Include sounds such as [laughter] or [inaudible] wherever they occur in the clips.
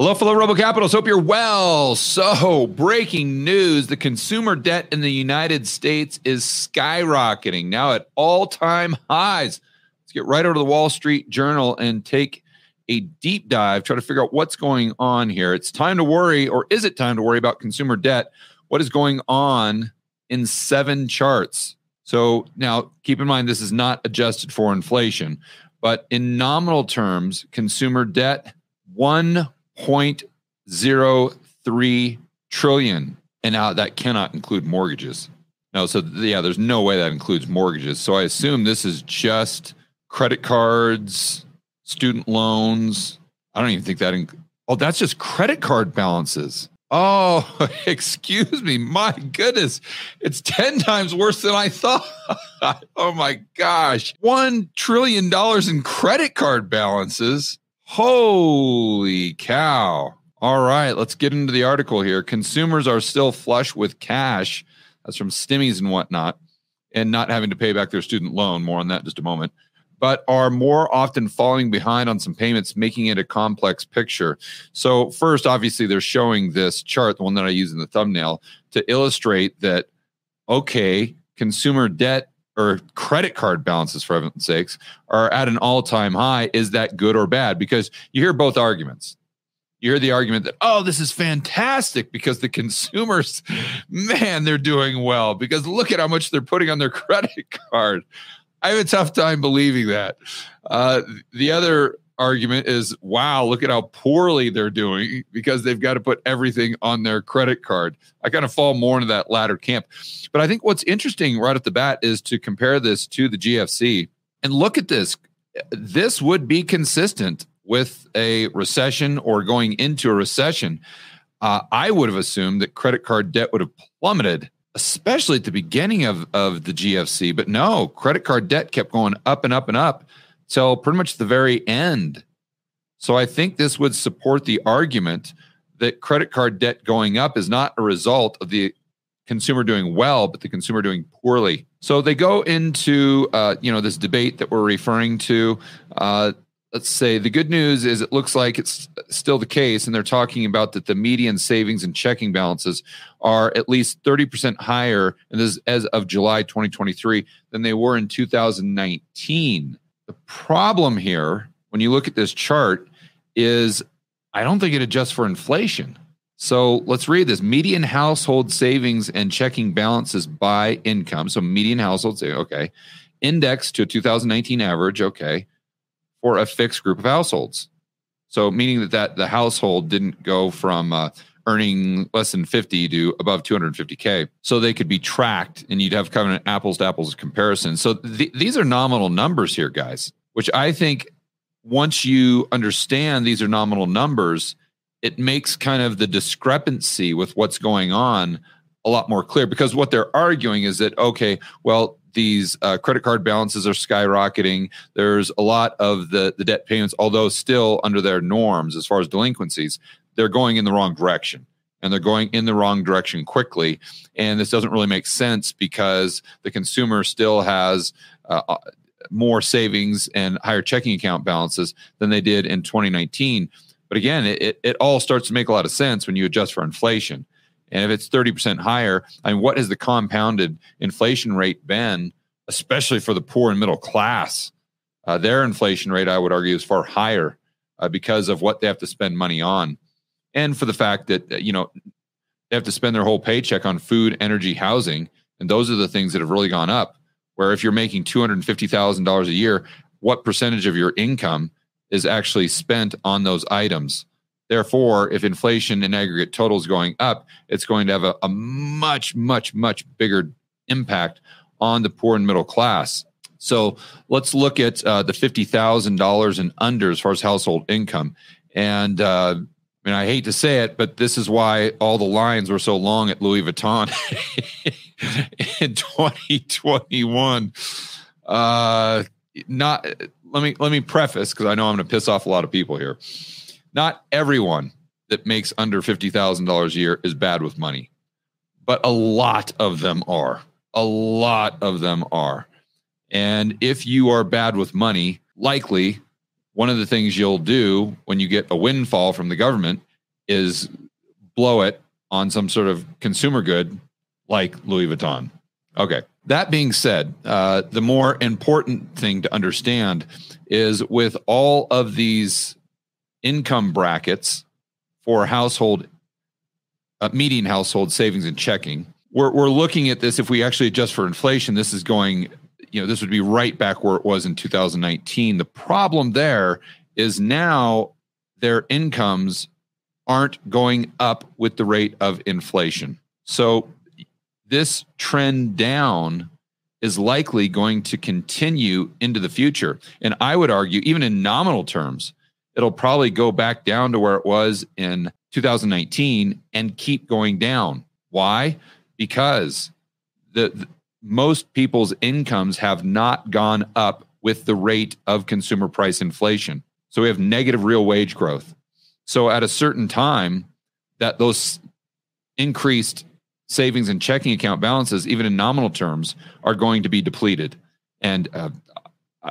Hello, fellow Rebel Capitalists. Hope you're well. So, breaking news the consumer debt in the United States is skyrocketing now at all time highs. Let's get right over to the Wall Street Journal and take a deep dive, try to figure out what's going on here. It's time to worry, or is it time to worry about consumer debt? What is going on in seven charts? So, now keep in mind, this is not adjusted for inflation, but in nominal terms, consumer debt, one 0.03 trillion. And now that cannot include mortgages. No, so yeah, there's no way that includes mortgages. So I assume this is just credit cards, student loans. I don't even think that. Inc- oh, that's just credit card balances. Oh, [laughs] excuse me. My goodness. It's 10 times worse than I thought. [laughs] oh my gosh. $1 trillion in credit card balances. Holy cow. All right, let's get into the article here. Consumers are still flush with cash. That's from Stimmies and whatnot, and not having to pay back their student loan. More on that just a moment. But are more often falling behind on some payments, making it a complex picture. So, first, obviously, they're showing this chart, the one that I use in the thumbnail, to illustrate that, okay, consumer debt or credit card balances, for heaven's sakes, are at an all time high. Is that good or bad? Because you hear both arguments. You hear the argument that, oh, this is fantastic because the [laughs] consumers, man, they're doing well because look at how much they're putting on their [laughs] credit card. I have a tough time believing that. Uh, the other argument is wow, look at how poorly they're doing because they've got to put everything on their credit card. I kind of fall more into that latter camp. But I think what's interesting right at the bat is to compare this to the GFC and look at this. This would be consistent with a recession or going into a recession. Uh, I would have assumed that credit card debt would have plummeted, especially at the beginning of, of the GFC. But no, credit card debt kept going up and up and up till pretty much the very end. So I think this would support the argument that credit card debt going up is not a result of the consumer doing well, but the consumer doing poorly. So they go into uh, you know this debate that we're referring to. Uh, let's say the good news is it looks like it's still the case, and they're talking about that the median savings and checking balances are at least 30% higher, and this is as of July 2023 than they were in 2019. The problem here, when you look at this chart, is I don't think it adjusts for inflation. So let's read this median household savings and checking balances by income. So median household savings, okay, index to a 2019 average, okay, for a fixed group of households. So meaning that, that the household didn't go from uh, earning less than 50 to above 250K. So they could be tracked and you'd have kind of an apples to apples comparison. So th- these are nominal numbers here, guys, which I think once you understand these are nominal numbers, it makes kind of the discrepancy with what's going on a lot more clear because what they're arguing is that, okay, well, these uh, credit card balances are skyrocketing. There's a lot of the, the debt payments, although still under their norms as far as delinquencies they're going in the wrong direction and they're going in the wrong direction quickly. And this doesn't really make sense because the consumer still has uh, uh more savings and higher checking account balances than they did in 2019. But again, it, it all starts to make a lot of sense when you adjust for inflation. And if it's 30% higher, I mean, what has the compounded inflation rate been, especially for the poor and middle class? Uh, their inflation rate, I would argue, is far higher uh, because of what they have to spend money on and for the fact that you know they have to spend their whole paycheck on food, energy, housing, and those are the things that have really gone up. Where if you're making two hundred fifty thousand dollars a year, what percentage of your income is actually spent on those items? Therefore, if inflation in aggregate total is going up, it's going to have a, a much, much, much bigger impact on the poor and middle class. So let's look at uh, the fifty thousand dollars and under as far as household income, and uh, I hate to say it, but this is why all the lines were so long at Louis Vuitton [laughs] in 2021. Uh, not let me let me preface because I know I'm going to piss off a lot of people here. Not everyone that makes under fifty thousand dollars a year is bad with money, but a lot of them are. A lot of them are. And if you are bad with money, likely one of the things you'll do when you get a windfall from the government is blow it on some sort of consumer good like Louis Vuitton. Okay. That being said, uh, the more important thing to understand is with all of these income brackets for household, uh, median household savings and checking, we're, we're looking at this. If we actually adjust for inflation, this is going, you know, this would be right back where it was in 2019. The problem there is now their incomes aren't going up with the rate of inflation. So this trend down is likely going to continue into the future. And I would argue, even in nominal terms, it'll probably go back down to where it was in 2019 and keep going down. Why? Because the, most people's incomes have not gone up with the rate of consumer price inflation. So we have negative real wage growth. So at a certain time, that those increased savings and checking account balances, even in nominal terms, are going to be depleted. And uh,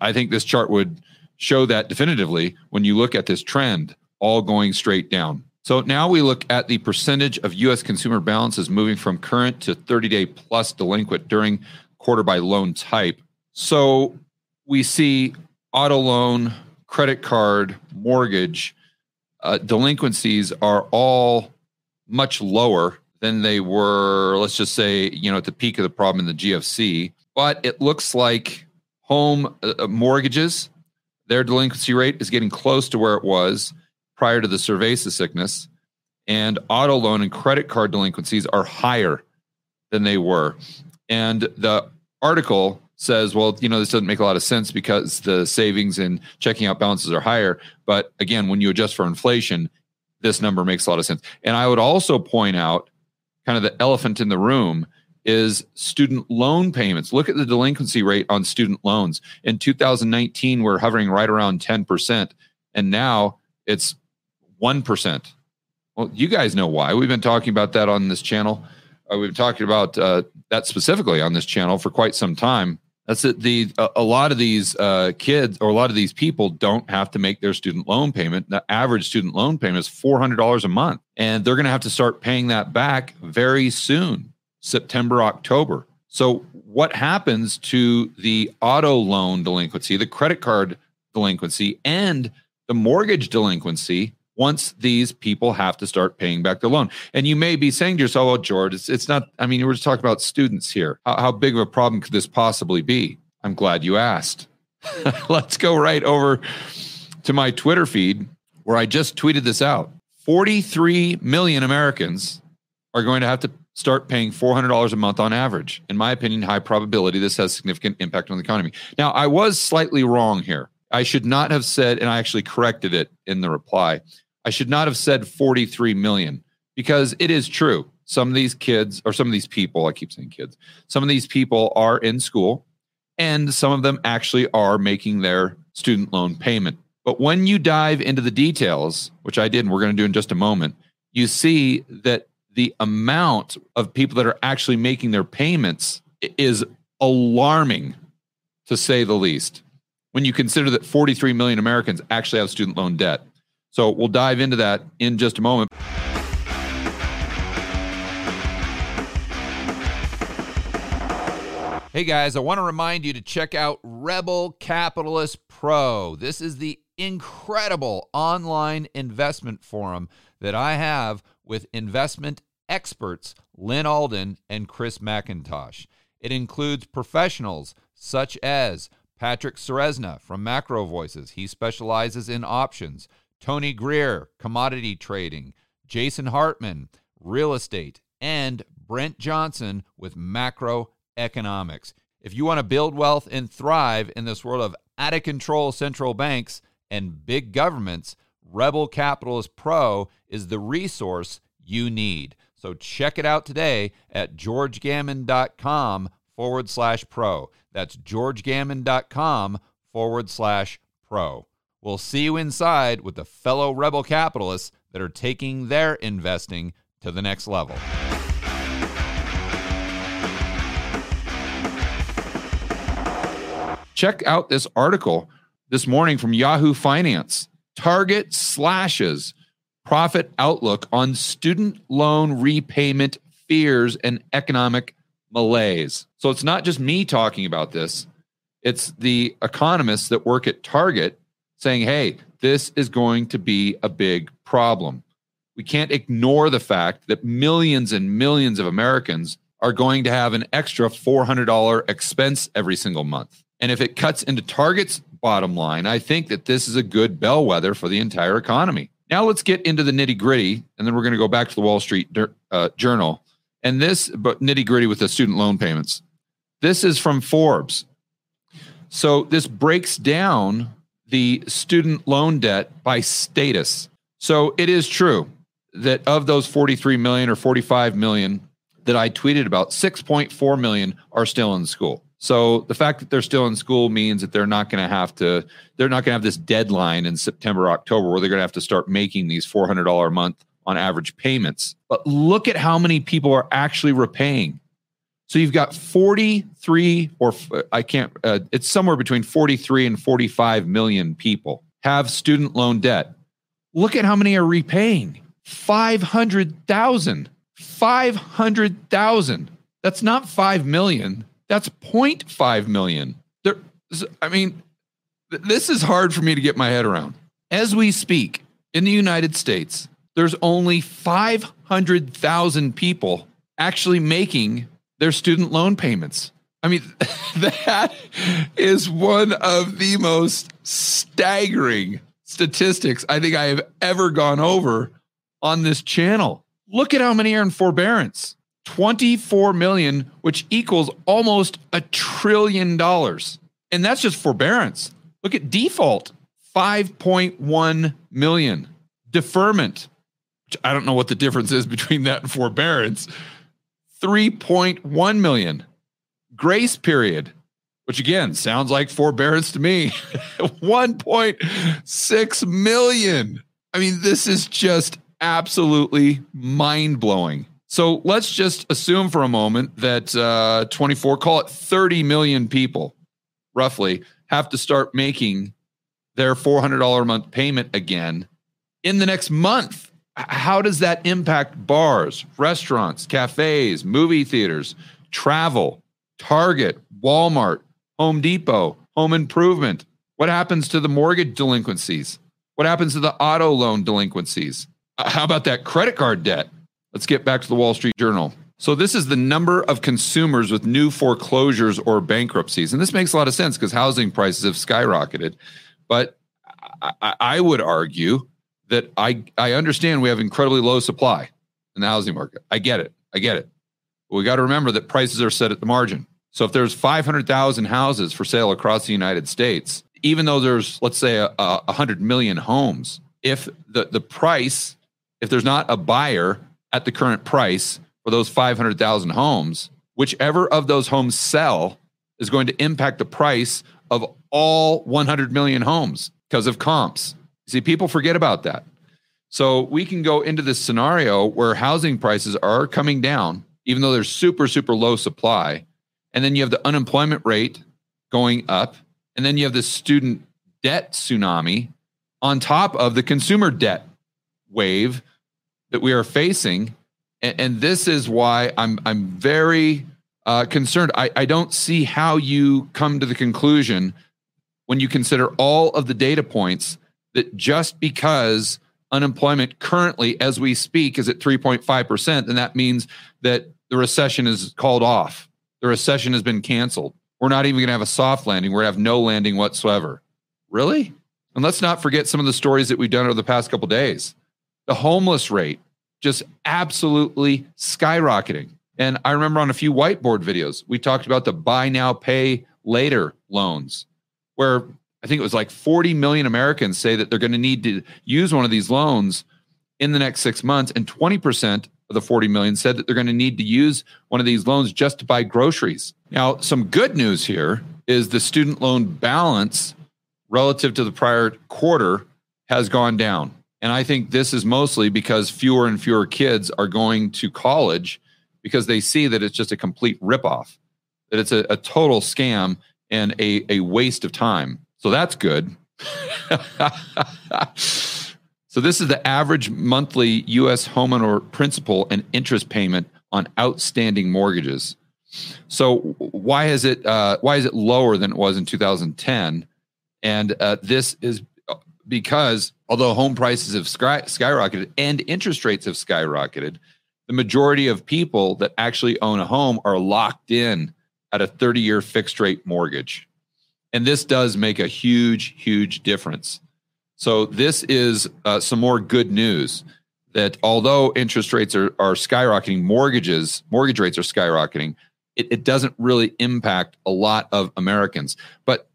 I think this chart would show that definitively when you look at this trend, all going straight down. So now we look at the percentage of U.S. consumer balances moving from current to 30 day plus delinquent during quarter by loan type. So we see auto loan, credit card, mortgage uh, delinquencies are all much lower than they were, let's just say, you know, at the peak of the problem in the GFC. But it looks like home uh, uh, mortgages, their delinquency rate is getting close to where it was prior to the cerveza sickness. And auto loan and credit card delinquencies are higher than they were. And the article says, well, you know, this doesn't make a lot of sense because the savings and checking out balances are higher. But again, when you adjust for inflation, this number makes a lot of sense. And I would also point out kind of the elephant in the room is student loan payments. Look at the delinquency rate on student loans. In 2019, we're hovering right around 10%, and now it's 1%. Well, you guys know why. We've been talking about that on this channel. Uh, we've been talking about uh, that specifically on this channel for quite some time. That's it. The a, a lot of these uh, kids or a lot of these people don't have to make their student loan payment. The average student loan payment is four hundred dollars a month, and they're going to have to start paying that back very soon, September, October. So, what happens to the auto loan delinquency, the credit card delinquency, and the mortgage delinquency once these people have to start paying back their loan. And you may be saying to yourself, oh, George, it's, it's not, I mean, we're just talking about students here. How, how big of a problem could this possibly be? I'm glad you asked. [laughs] Let's go right over to my Twitter feed where I just tweeted this out. 43 million Americans are going to have to start paying $400 a month on average. In my opinion, high probability this has significant impact on the economy. Now, I was slightly wrong here. I should not have said, and I actually corrected it in the reply. I should not have said 43 million because it is true. Some of these kids, or some of these people, I keep saying kids, some of these people are in school and some of them actually are making their student loan payment. But when you dive into the details, which I did, and we're going to do in just a moment, you see that the amount of people that are actually making their payments is alarming to say the least. When you consider that 43 million Americans actually have student loan debt. So we'll dive into that in just a moment. Hey guys, I want to remind you to check out Rebel Capitalist Pro. This is the incredible online investment forum that I have with investment experts Lyn Alden and Chris MacIntosh. It includes professionals such as Patrick Ceresna from Macro Voices. He specializes in options. Tony Greer, commodity trading, Jason Hartman, real estate, and Brent Johnson with macroeconomics. If you want to build wealth and thrive in this world of out of control central banks and big governments, Rebel Capitalist Pro is the resource you need. So check it out today at georgegammon.com forward slash pro. That's georgegammon.com forward slash pro. We'll see you inside with the fellow rebel capitalists that are taking their investing to the next level. Check out this article this morning from Yahoo Finance. Target slashes profit outlook on student loan repayment fears and economic malaise. So it's not just me talking about this, it's the economists that work at Target saying, hey, this is going to be a big problem. We can't ignore the fact that millions and millions of Americans are going to have an extra $400 expense every single month. And if it cuts into Target's bottom line, I think that this is a good bellwether for the entire economy. Now let's get into the nitty gritty, and then we're going to go back to the Wall Street uh, Journal. And this, but nitty gritty with the student loan payments. This is from Forbes. So this breaks down the student loan debt by status. So it is true that of those 43 million or 45 million that I tweeted about, 6.4 million are still in school. So the fact that they're still in school means that they're not going to have to, they're not going to have this deadline in September, October where they're going to have to start making these $400 a month on average payments. But look at how many people are actually repaying. So you've got 43 or I can't, uh, it's somewhere between 43 and 45 million people have student loan debt. Look at how many are repaying 500,000. 500,000. That's not 5 million. That's 0.5 million. There, I mean, this is hard for me to get my head around. As we speak, in the United States, there's only 500,000 people actually making their student loan payments. I mean, [laughs] that is one of the most staggering statistics I think I have ever gone over on this channel. Look at how many are in forbearance. 24 million, which equals almost a trillion dollars. And that's just forbearance. Look at default 5.1 million. Deferment, which I don't know what the difference is between that and forbearance, 3.1 million. Grace period, which again sounds like forbearance to me, [laughs] 1.6 million. I mean, this is just absolutely mind blowing. So let's just assume for a moment that uh, 24, call it 30 million people, roughly, have to start making their $400 a month payment again in the next month. How does that impact bars, restaurants, cafes, movie theaters, travel, Target, Walmart, Home Depot, home improvement? What happens to the mortgage delinquencies? What happens to the auto loan delinquencies? Uh, how about that credit card debt? Let's get back to the Wall Street Journal. So, this is the number of consumers with new foreclosures or bankruptcies. And this makes a lot of sense because housing prices have skyrocketed. But I, I, would argue that I, I understand we have incredibly low supply in the housing market. I get it. I get it. But we got to remember that prices are set at the margin. So, if there's 500,000 houses for sale across the United States, even though there's, let's say, a, a 100 million homes, if the, the price, if there's not a buyer at the current price for those 500,000 homes, whichever of those homes sell is going to impact the price of all 100 million homes because of comps. See, people forget about that. So we can go into this scenario where housing prices are coming down, even though there's super, super low supply. And then you have the unemployment rate going up. And then you have the student debt tsunami on top of the consumer debt wave that we are facing, and, and this is why I'm I'm very uh, concerned. I, I don't see how you come to the conclusion when you consider all of the data points that just because unemployment currently, as we speak, is at 3.5%, then that means that the recession is called off. The recession has been canceled. We're not even going to have a soft landing. We're going to have no landing whatsoever. Really? And let's not forget some of the stories that we've done over the past couple days the homeless rate just absolutely skyrocketing. And I remember on a few whiteboard videos, we talked about the buy now, pay later loans, where I think it was like 40 million Americans say that they're going to need to use one of these loans in the next six months. And 20% of the 40 million said that they're going to need to use one of these loans just to buy groceries. Now, some good news here is the student loan balance relative to the prior quarter has gone down. And I think this is mostly because fewer and fewer kids are going to college because they see that it's just a complete ripoff, that it's a, a total scam and a, a waste of time. So that's good. So this is the average monthly U.S. homeowner principal and interest payment on outstanding mortgages. So why is it uh, why is it lower than it was in 2010? And uh, this is because although home prices have sky- skyrocketed and interest rates have skyrocketed, the majority of people that actually own a home are locked in at a 30 year fixed rate mortgage. And this does make a huge, huge difference. So this is uh, some more good news that although interest rates are, are skyrocketing, mortgages, mortgage rates are skyrocketing, it, it doesn't really impact a lot of Americans. But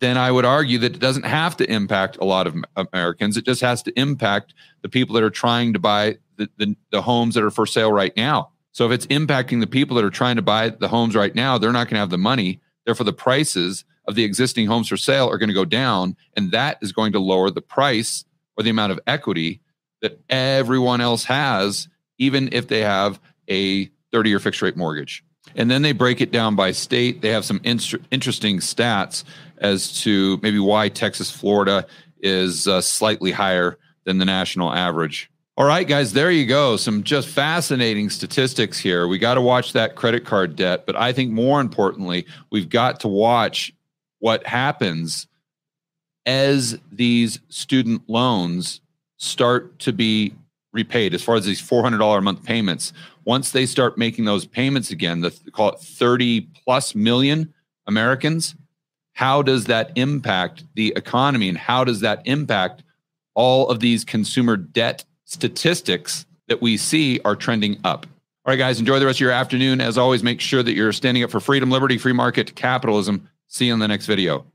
then I would argue that it doesn't have to impact a lot of Americans. It just has to impact the people that are trying to buy the, the, the homes that are for sale right now. So if it's impacting the people that are trying to buy the homes right now, they're not going to have the money. Therefore, the prices of the existing homes for sale are going to go down, and that is going to lower the price or the amount of equity that everyone else has, even if they have a 30 year fixed rate mortgage. And then they break it down by state. They have some in- interesting stats as to maybe why Texas, Florida is uh, slightly higher than the national average. All right, guys, there you go. Some just fascinating statistics here. We got to watch that credit card debt, but I think more importantly, we've got to watch what happens as these student loans start to be repaid as far as these $400 a month payments once they start making those payments again the call it 30 plus million americans how does that impact the economy and how does that impact all of these consumer debt statistics that we see are trending up? All right guys enjoy the rest of your afternoon. As always make sure that you're standing up for freedom liberty free market capitalism See you in the next video.